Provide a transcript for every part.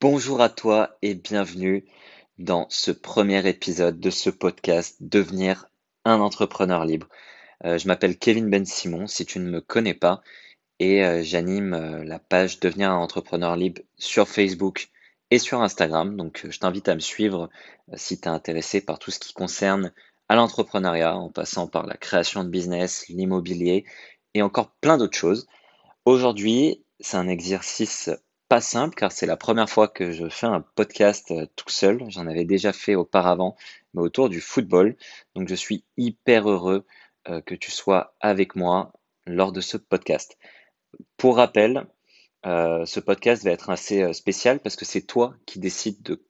Bonjour à toi et bienvenue dans ce premier épisode de ce podcast Devenir un entrepreneur libre. Euh, je m'appelle Kevin Ben Simon, si tu ne me connais pas, et euh, j'anime euh, la page Devenir un entrepreneur libre sur Facebook et sur Instagram. Donc je t'invite à me suivre si tu es intéressé par tout ce qui concerne à l'entrepreneuriat, en passant par la création de business, l'immobilier et encore plein d'autres choses. Aujourd'hui, c'est un exercice pas simple car c'est la première fois que je fais un podcast euh, tout seul. J'en avais déjà fait auparavant, mais autour du football. Donc je suis hyper heureux euh, que tu sois avec moi lors de ce podcast. Pour rappel, euh, ce podcast va être assez spécial parce que c'est toi qui décides de,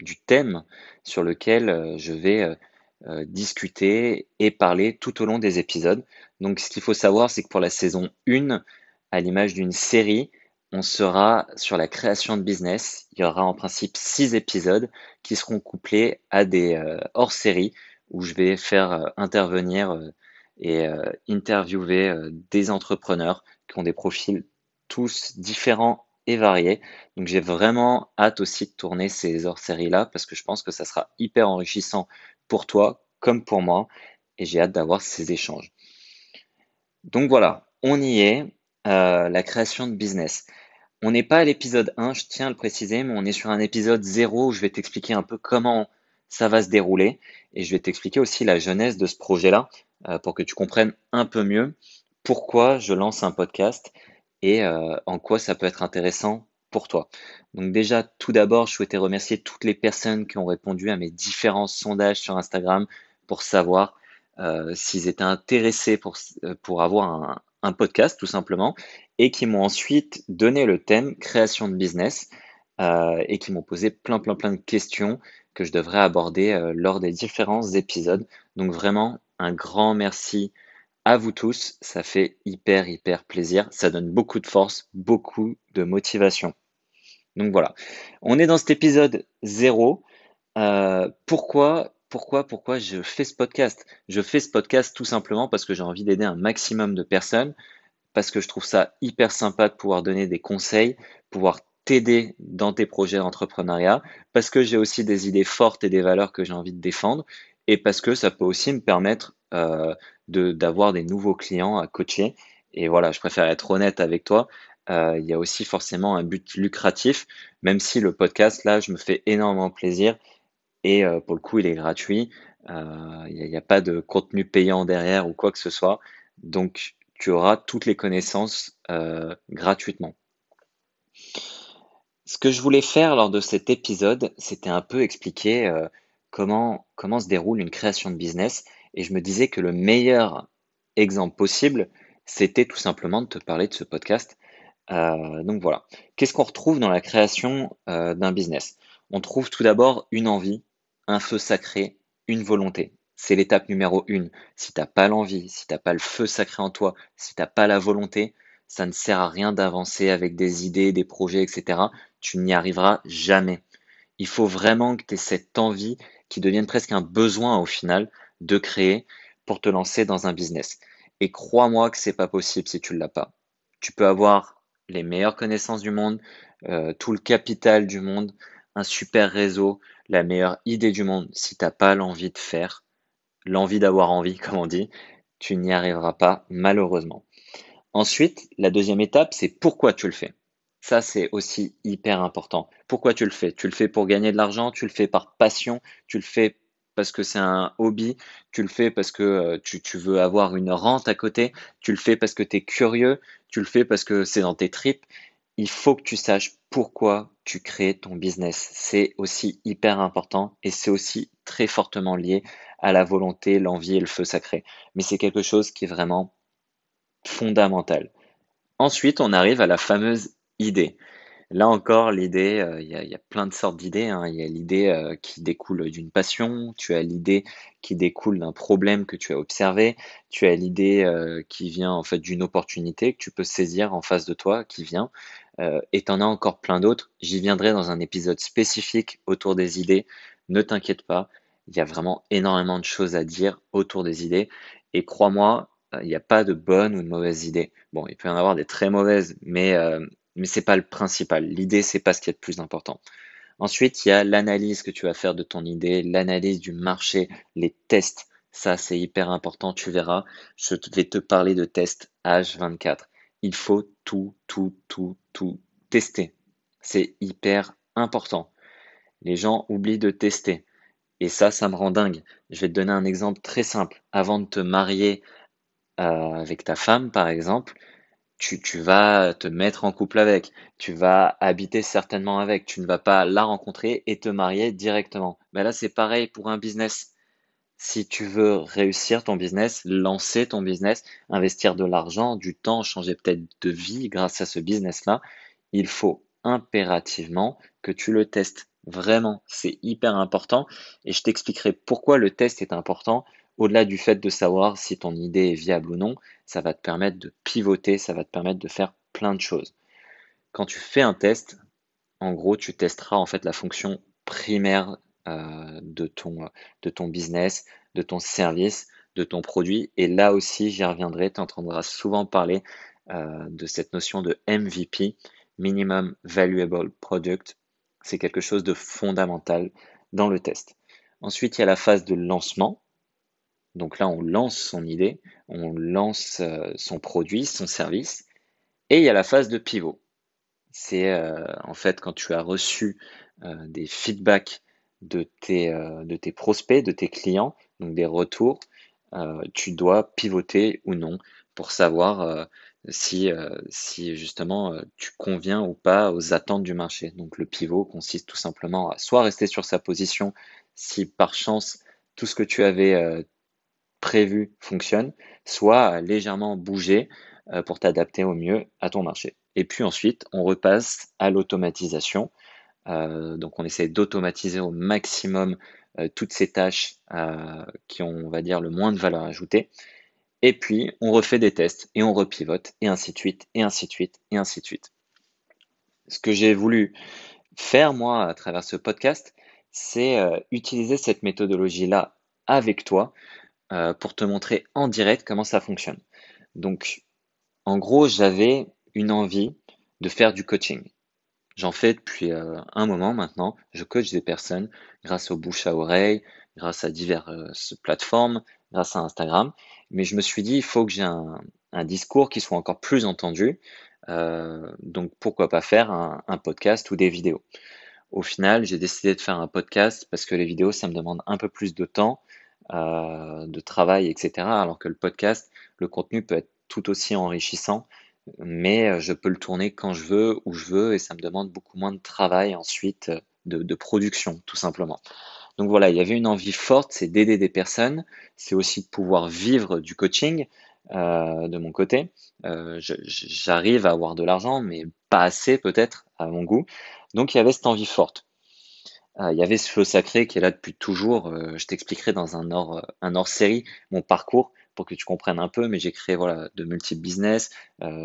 du thème sur lequel je vais discuter et parler tout au long des épisodes. Donc ce qu'il faut savoir, c'est que pour la saison 1, à l'image d'une série, on sera sur la création de business. Il y aura en principe six épisodes qui seront couplés à des euh, hors-séries où je vais faire euh, intervenir euh, et interviewer des entrepreneurs qui ont des profils tous différents et variés. Donc j'ai vraiment hâte aussi de tourner ces hors-séries là parce que je pense que ça sera hyper enrichissant pour toi comme pour moi et j'ai hâte d'avoir ces échanges. Donc voilà, on y est. Euh, la création de business. On n'est pas à l'épisode 1, je tiens à le préciser, mais on est sur un épisode 0 où je vais t'expliquer un peu comment ça va se dérouler et je vais t'expliquer aussi la genèse de ce projet-là euh, pour que tu comprennes un peu mieux pourquoi je lance un podcast et euh, en quoi ça peut être intéressant pour toi. Donc déjà, tout d'abord, je souhaitais remercier toutes les personnes qui ont répondu à mes différents sondages sur Instagram pour savoir s'ils étaient intéressés pour, pour avoir un, un podcast tout simplement, et qui m'ont ensuite donné le thème création de business, euh, et qui m'ont posé plein plein plein de questions que je devrais aborder euh, lors des différents épisodes. Donc vraiment un grand merci à vous tous, ça fait hyper hyper plaisir, ça donne beaucoup de force, beaucoup de motivation. Donc voilà, on est dans cet épisode 0. Euh, pourquoi pourquoi, pourquoi je fais ce podcast? Je fais ce podcast tout simplement parce que j'ai envie d'aider un maximum de personnes, parce que je trouve ça hyper sympa de pouvoir donner des conseils, pouvoir t'aider dans tes projets d'entrepreneuriat, parce que j'ai aussi des idées fortes et des valeurs que j'ai envie de défendre, et parce que ça peut aussi me permettre euh, d'avoir des nouveaux clients à coacher. Et voilà, je préfère être honnête avec toi. Euh, il y a aussi forcément un but lucratif, même si le podcast, là, je me fais énormément plaisir et euh, pour le coup, il est gratuit. Euh, il n'y a, pas de contenu payant derrière ou quoi que ce soit. Donc, tu auras toutes les connaissances euh, gratuitement. Ce que je voulais faire lors de cet épisode, c'était un peu expliquer comment, comment se déroule une création de business. Et je me disais que le meilleur exemple possible, c'était tout simplement de te parler de ce podcast. donc voilà. Qu'est-ce qu'on retrouve dans la création d'un business? On trouve tout d'abord une envie, un feu sacré, une volonté. C'est l'étape numéro une. Si t'as pas l'envie, si t'as pas le feu sacré en toi, si t'as pas la volonté, ça ne sert à rien d'avancer avec des idées, des projets, etc. Tu n'y arriveras jamais. Il faut vraiment que tu aies cette envie qui devienne presque un besoin au final de créer pour te lancer dans un business. Et crois-moi que c'est pas possible si tu ne l'as pas. Tu peux avoir les meilleures connaissances du monde, euh, tout le capital du monde, un super réseau, la meilleure idée du monde, si t'as pas l'envie de faire, l'envie d'avoir envie, comme on dit, tu n'y arriveras pas, malheureusement. Ensuite, la deuxième étape, c'est pourquoi tu le fais. Ça, c'est aussi hyper important. Pourquoi tu le fais? Tu le fais pour gagner de l'argent, tu le fais par passion, tu le fais parce que c'est un hobby, tu le fais parce que euh, tu, tu, veux avoir une rente à côté, tu le fais parce que tu es curieux, tu le fais parce que c'est dans tes tripes il faut que tu saches pourquoi tu crées ton business. C'est aussi hyper important et c'est aussi très fortement lié à la volonté, l'envie et le feu sacré. Mais c'est quelque chose qui est vraiment fondamental. Ensuite, on arrive à la fameuse idée. Là encore, l'idée, euh, il y, a plein de sortes d'idées. Hein. Il y a l'idée euh, qui découle d'une passion, tu as l'idée qui découle d'un problème que tu as observé, tu as l'idée euh, qui vient en fait d'une opportunité que tu peux saisir en face de toi, qui vient, et tu en as encore plein d'autres. J'y viendrai dans un épisode spécifique autour des idées. Ne t'inquiète pas, il y a vraiment énormément de choses à dire autour des idées. Et crois-moi, il n'y a pas de bonne ou de mauvaise idée. Bon, il peut y en avoir des très mauvaises, mais mais c'est pas le principal. L'idée, c'est pas ce qui est le plus important. Ensuite, il y a l'analyse que tu vas faire de ton idée, l'analyse du marché, les tests. Ça, c'est hyper important, tu verras. Je vais te parler de tests H24. Il faut tout, tout, tout, tout tester. C'est hyper important. Les gens oublient de tester. Et ça, ça me rend dingue. Je vais te donner un exemple très simple. Avant de te marier euh, avec ta femme, par exemple, tu, tu, vas te mettre en couple avec, tu vas habiter certainement avec, tu ne vas pas la rencontrer et te marier directement. Mais là, c'est pareil pour un business. Si tu veux réussir ton business, lancer ton business, investir de l'argent, du temps, changer peut-être de vie grâce à ce business-là, il faut impérativement que tu le testes. Vraiment, c'est hyper important et je t'expliquerai pourquoi le test est important. Au-delà du fait de savoir si ton idée est viable ou non, ça va te permettre de pivoter, ça va te permettre de faire plein de choses. Quand tu fais un test, en gros, tu testeras en fait la fonction primaire euh, de, ton, business, de ton service, de ton produit. Et là aussi, j'y reviendrai, tu entendras souvent parler euh, de cette notion de MVP, Minimum Valuable Product. C'est quelque chose de fondamental dans le test. Ensuite, il y a la phase de lancement. Donc là, on lance son idée, on lance euh, son produit, son service. Et il y a la phase de pivot. C'est en fait quand tu as reçu des feedbacks de tes, de tes prospects, de tes clients, donc des retours, tu dois pivoter ou non pour savoir si, euh, si justement euh, tu conviens ou pas aux attentes du marché. Donc le pivot consiste tout simplement à soit rester sur sa position si par chance tout ce que tu avais euh, prévu fonctionne, soit légèrement bouger pour t'adapter au mieux à ton marché. Et puis ensuite, on repasse à l'automatisation. Donc on essaie d'automatiser au maximum toutes ces tâches qui ont, on va dire, le moins de valeur ajoutée. Et puis, on refait des tests et on repivote et ainsi de suite, et ainsi de suite, et ainsi de suite. Ce que j'ai voulu faire, moi, à travers ce podcast, c'est euh, utiliser cette méthodologie-là avec toi euh, pour te montrer en direct comment ça fonctionne. Donc, en gros, j'avais une envie de faire du coaching. J'en fais depuis euh, un moment maintenant. Je coach des personnes grâce aux bouche à oreille, grâce à diverses plateformes, grâce à Instagram. Mais je me suis dit, il faut que j'ai un, discours qui soit encore plus entendu. Euh, donc pourquoi pas faire un, podcast ou des vidéos. Au final, j'ai décidé de faire un podcast parce que les vidéos, ça me demande un peu plus de temps, euh, de travail, etc. Alors que le podcast, le contenu peut être tout aussi enrichissant, mais euh, je peux le tourner quand je veux, où je veux, et ça me demande beaucoup moins de travail ensuite de production, tout simplement. Donc voilà, il y avait une envie forte, c'est d'aider des personnes, c'est aussi de pouvoir vivre du coaching euh, de mon côté. Euh, j'arrive à avoir de l'argent, mais pas assez peut-être à mon goût. Donc il y avait cette envie forte. Euh, il y avait ce feu sacré qui est là depuis toujours. je t'expliquerai dans un hors série mon parcours pour que tu comprennes un peu, mais j'ai créé voilà, de multiples business,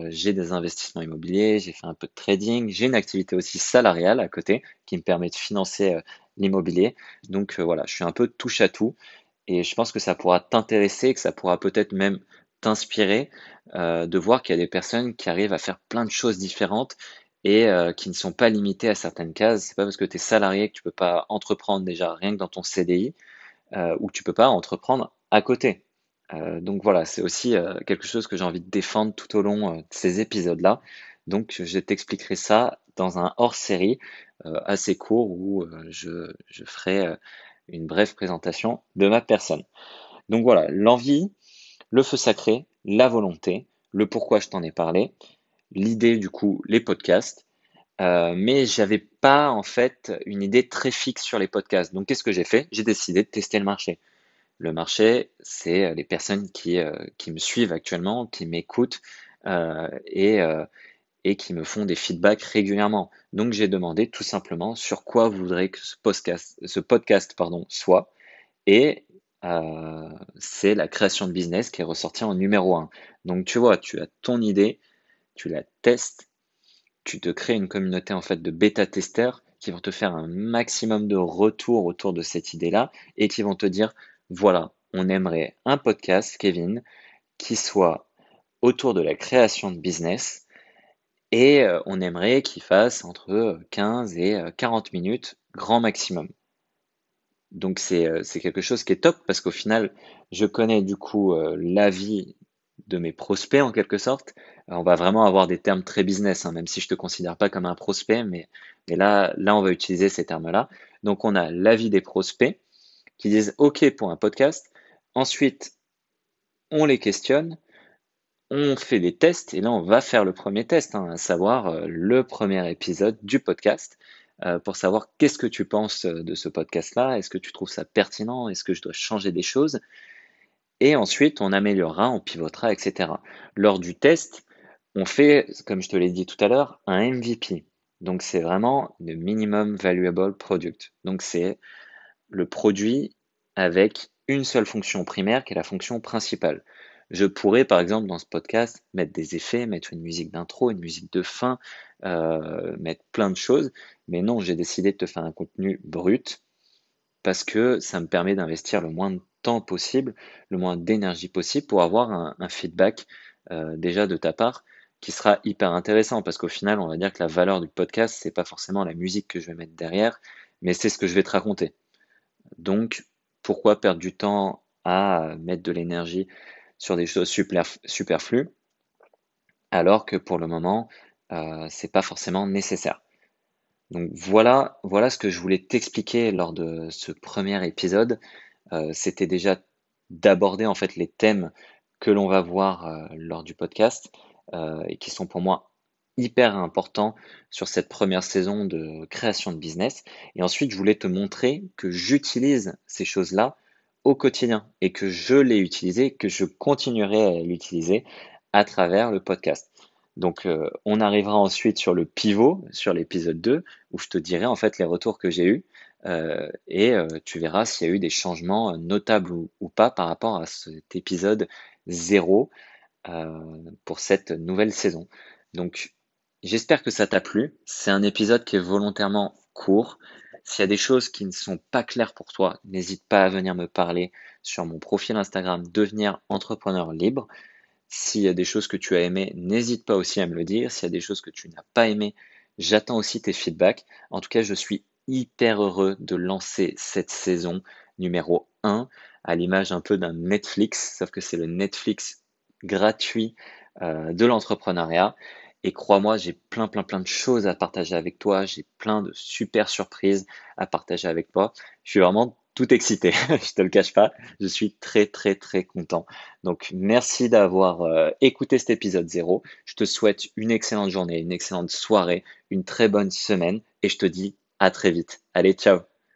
j'ai des investissements immobiliers, j'ai fait un peu de trading, j'ai une activité aussi salariale à côté qui me permet de financer l'immobilier. Donc euh, voilà, je suis un peu touche à tout et je pense que ça pourra t'intéresser, que ça pourra peut-être même t'inspirer euh, de voir qu'il y a des personnes qui arrivent à faire plein de choses différentes et euh, qui ne sont pas limitées à certaines cases. C'est pas parce que tu es salarié que tu peux pas entreprendre déjà rien que dans ton CDI ou que tu peux pas entreprendre à côté. Donc voilà, c'est aussi quelque chose que j'ai envie de défendre tout au long de ces épisodes-là. Donc je t'expliquerai ça dans un hors-série euh, assez court où euh, je, ferai euh, une brève présentation de ma personne. Donc voilà, l'envie, le feu sacré, la volonté, le pourquoi je t'en ai parlé, l'idée du coup, les podcasts, euh, mais j'avais pas en fait une idée très fixe sur les podcasts. Donc qu'est-ce que j'ai fait? J'ai décidé de tester le marché. Le marché, c'est les personnes qui, qui me suivent actuellement, qui m'écoutent euh, et, qui me font des feedbacks régulièrement. Donc j'ai demandé tout simplement sur quoi vous voudrez que ce podcast, soit. Et euh, c'est la création de business qui est ressortie en numéro un. Donc tu vois, tu as ton idée, tu la testes, tu te crées une communauté en fait de bêta-testeurs qui vont te faire un maximum de retours autour de cette idée-là et qui vont te dire voilà, on aimerait un podcast, Kevin, qui soit autour de la création de business Et euh, on aimerait qu'il fasse entre 15 et 40 minutes, grand maximum. Donc c'est quelque chose qui est top parce qu'au final, je connais du coup l'avis de mes prospects en quelque sorte. on va vraiment avoir des termes très business, hein, même si je te considère pas comme un prospect, mais, mais là, là, on va utiliser ces termes-là. Donc on a l'avis des prospects qui disent OK pour un podcast. Ensuite, on les questionne, on fait des tests et là on va faire le premier test, hein, à savoir euh, le premier épisode du podcast euh, pour savoir qu'est-ce que tu penses euh, de ce podcast-là, est-ce que tu trouves ça pertinent, est-ce que je dois changer des choses? Et ensuite on améliorera, on pivotera, etc. Lors du test, on fait, comme je te l'ai dit tout à l'heure, un MVP. Donc c'est vraiment le minimum valuable product. Donc c'est le produit avec une seule fonction primaire qui est la fonction principale. Je pourrais, par exemple, dans ce podcast, mettre des effets, mettre une musique d'intro, une musique de fin, euh, mettre plein de choses. Mais non, j'ai décidé de te faire un contenu brut parce que ça me permet d'investir le moins de temps possible, le moins d'énergie possible pour avoir un, feedback euh, déjà de ta part qui sera hyper intéressant parce qu'au final, on va dire que la valeur du podcast, c'est pas forcément la musique que je vais mettre derrière, mais c'est ce que je vais te raconter. Donc, pourquoi perdre du temps à mettre de l'énergie sur des choses superflues alors que pour le moment, euh, c'est pas forcément nécessaire? Donc voilà, voilà ce que je voulais t'expliquer lors de ce premier épisode. Euh, c'était déjà d'aborder en fait les thèmes que l'on va voir euh, lors du podcast et qui sont pour moi hyper importants sur cette première saison de création de business. Et ensuite, je voulais te montrer que j'utilise ces choses-là au quotidien et que je l'ai utilisé, que je continuerai à l'utiliser à travers le podcast. Donc euh, on arrivera ensuite sur le pivot, sur l'épisode 2, où je te dirai en fait les retours que j'ai eus euh, et euh, tu verras s'il y a eu des changements notables ou, ou, pas par rapport à cet épisode 0 pour cette nouvelle saison. Donc j'espère que ça t'a plu. C'est un épisode qui est volontairement court. S'il y a des choses qui ne sont pas claires pour toi, n'hésite pas à venir me parler sur mon profil Instagram Devenir entrepreneur libre. S'il y a des choses que tu as aimées, n'hésite pas aussi à me le dire. S'il y a des choses que tu n'as pas aimées, j'attends aussi tes feedbacks. En tout cas, je suis hyper heureux de lancer cette saison numéro 1 à l'image un peu d'un Netflix, sauf que c'est le Netflix gratuit euh, de l'entrepreneuriat. Et crois-moi, j'ai plein, plein, plein de choses à partager avec toi. J'ai plein de super surprises à partager avec toi. Je suis vraiment tout excité. je te le cache pas. Je suis très, très, très content. Donc, merci d'avoir euh, écouté cet épisode 0. Je te souhaite une excellente journée, une excellente soirée, une très bonne semaine et je te dis à très vite. Allez, ciao.